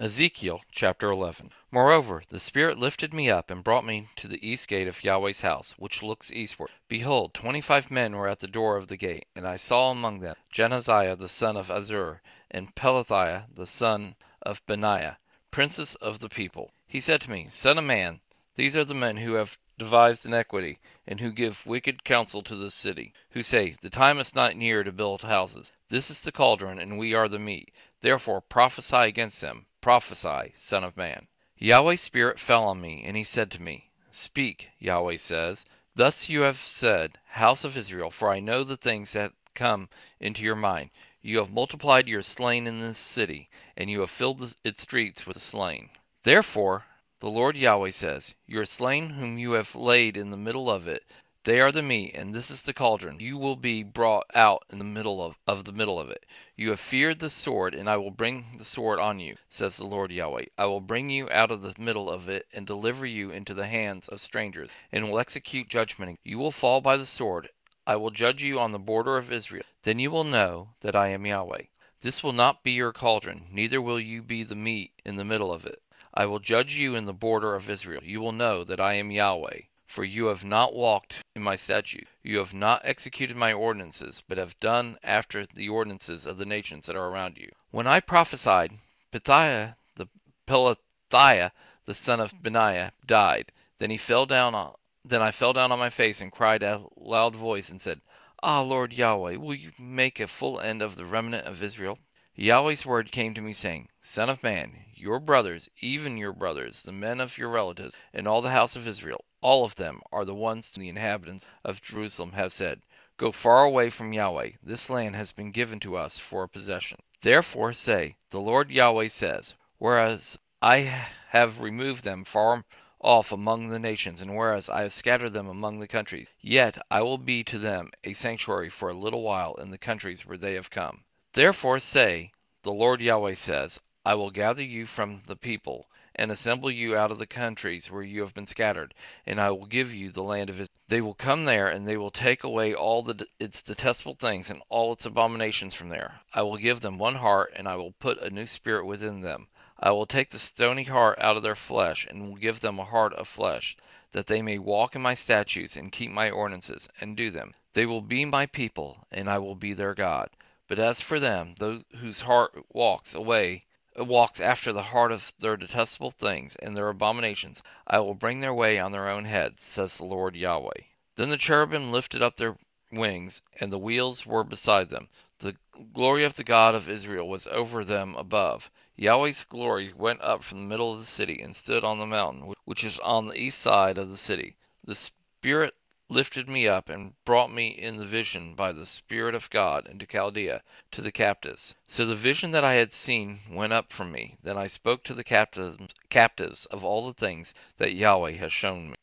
Ezekiel chapter 11 Moreover the Spirit lifted me up, and brought me to the east gate of Yahweh's house, which looks eastward. Behold, twenty five men were at the door of the gate: and I saw among them Jahaziel the son of Azzur, and Pelatiah the son of Benaiah, princes of the people. He said to me, Son of man, these are the men who have devised iniquity, and who give wicked counsel to this city, who say, The time is not near to build houses. This is the cauldron, and we are the meat. Therefore prophesy against them prophesy, Son of man. Yahweh's Spirit fell on me, and he said to me, Speak, Yahweh says, Thus you have said, House of Israel, for I know the things that come into your mind. You have multiplied your slain in this city, and you have filled its streets with the slain. Therefore the Lord Yahweh says, Your slain whom you have laid in the middle of it, they are the meat, and this is the cauldron. You will be brought out in the middle of, of the middle of it. You have feared the sword, and I will bring the sword on you, says the Lord Yahweh. I will bring you out of the middle of it, and deliver you into the hands of strangers, and will execute judgment. You will fall by the sword. I will judge you on the border of Israel. Then you will know that I am Yahweh. This will not be your cauldron, neither will you be the meat in the middle of it. I will judge you in the border of Israel. You will know that I am Yahweh. For you have not walked in my statute. you have not executed my ordinances, but have done after the ordinances of the nations that are around you. When I prophesied, Pethiah the Pelatiah the son of Benaiah died. Then he fell down on, then I fell down on my face and cried a loud voice and said, Ah, Lord Yahweh, will you make a full end of the remnant of Israel? Yahweh's word came to me, saying, Son of man, your brothers, even your brothers, the men of your relatives, and all the house of Israel, all of them are the ones the inhabitants of Jerusalem have said, Go far away from Yahweh. This land has been given to us for a possession. Therefore say, The Lord Yahweh says, Whereas I have removed them far off among the nations, and whereas I have scattered them among the countries, yet I will be to them a sanctuary for a little while in the countries where they have come. Therefore say, The Lord Yahweh says, I will gather you from the people, and assemble you out of the countries where you have been scattered, and I will give you the land of Israel. They will come there, and they will take away all the, its detestable things and all its abominations from there. I will give them one heart, and I will put a new spirit within them. I will take the stony heart out of their flesh, and will give them a heart of flesh, that they may walk in my statutes, and keep my ordinances, and do them. They will be my people, and I will be their God. But as for them, those whose heart walks away, walks after the heart of their detestable things and their abominations, I will bring their way on their own heads, says the Lord Yahweh. Then the cherubim lifted up their wings, and the wheels were beside them. The glory of the God of Israel was over them above. Yahweh's glory went up from the middle of the city and stood on the mountain which is on the east side of the city. The Spirit lifted me up and brought me in the vision by the Spirit of God into Chaldea to the captives. So the vision that I had seen went up from me. Then I spoke to the captives, of all the things that Yahweh has shown me.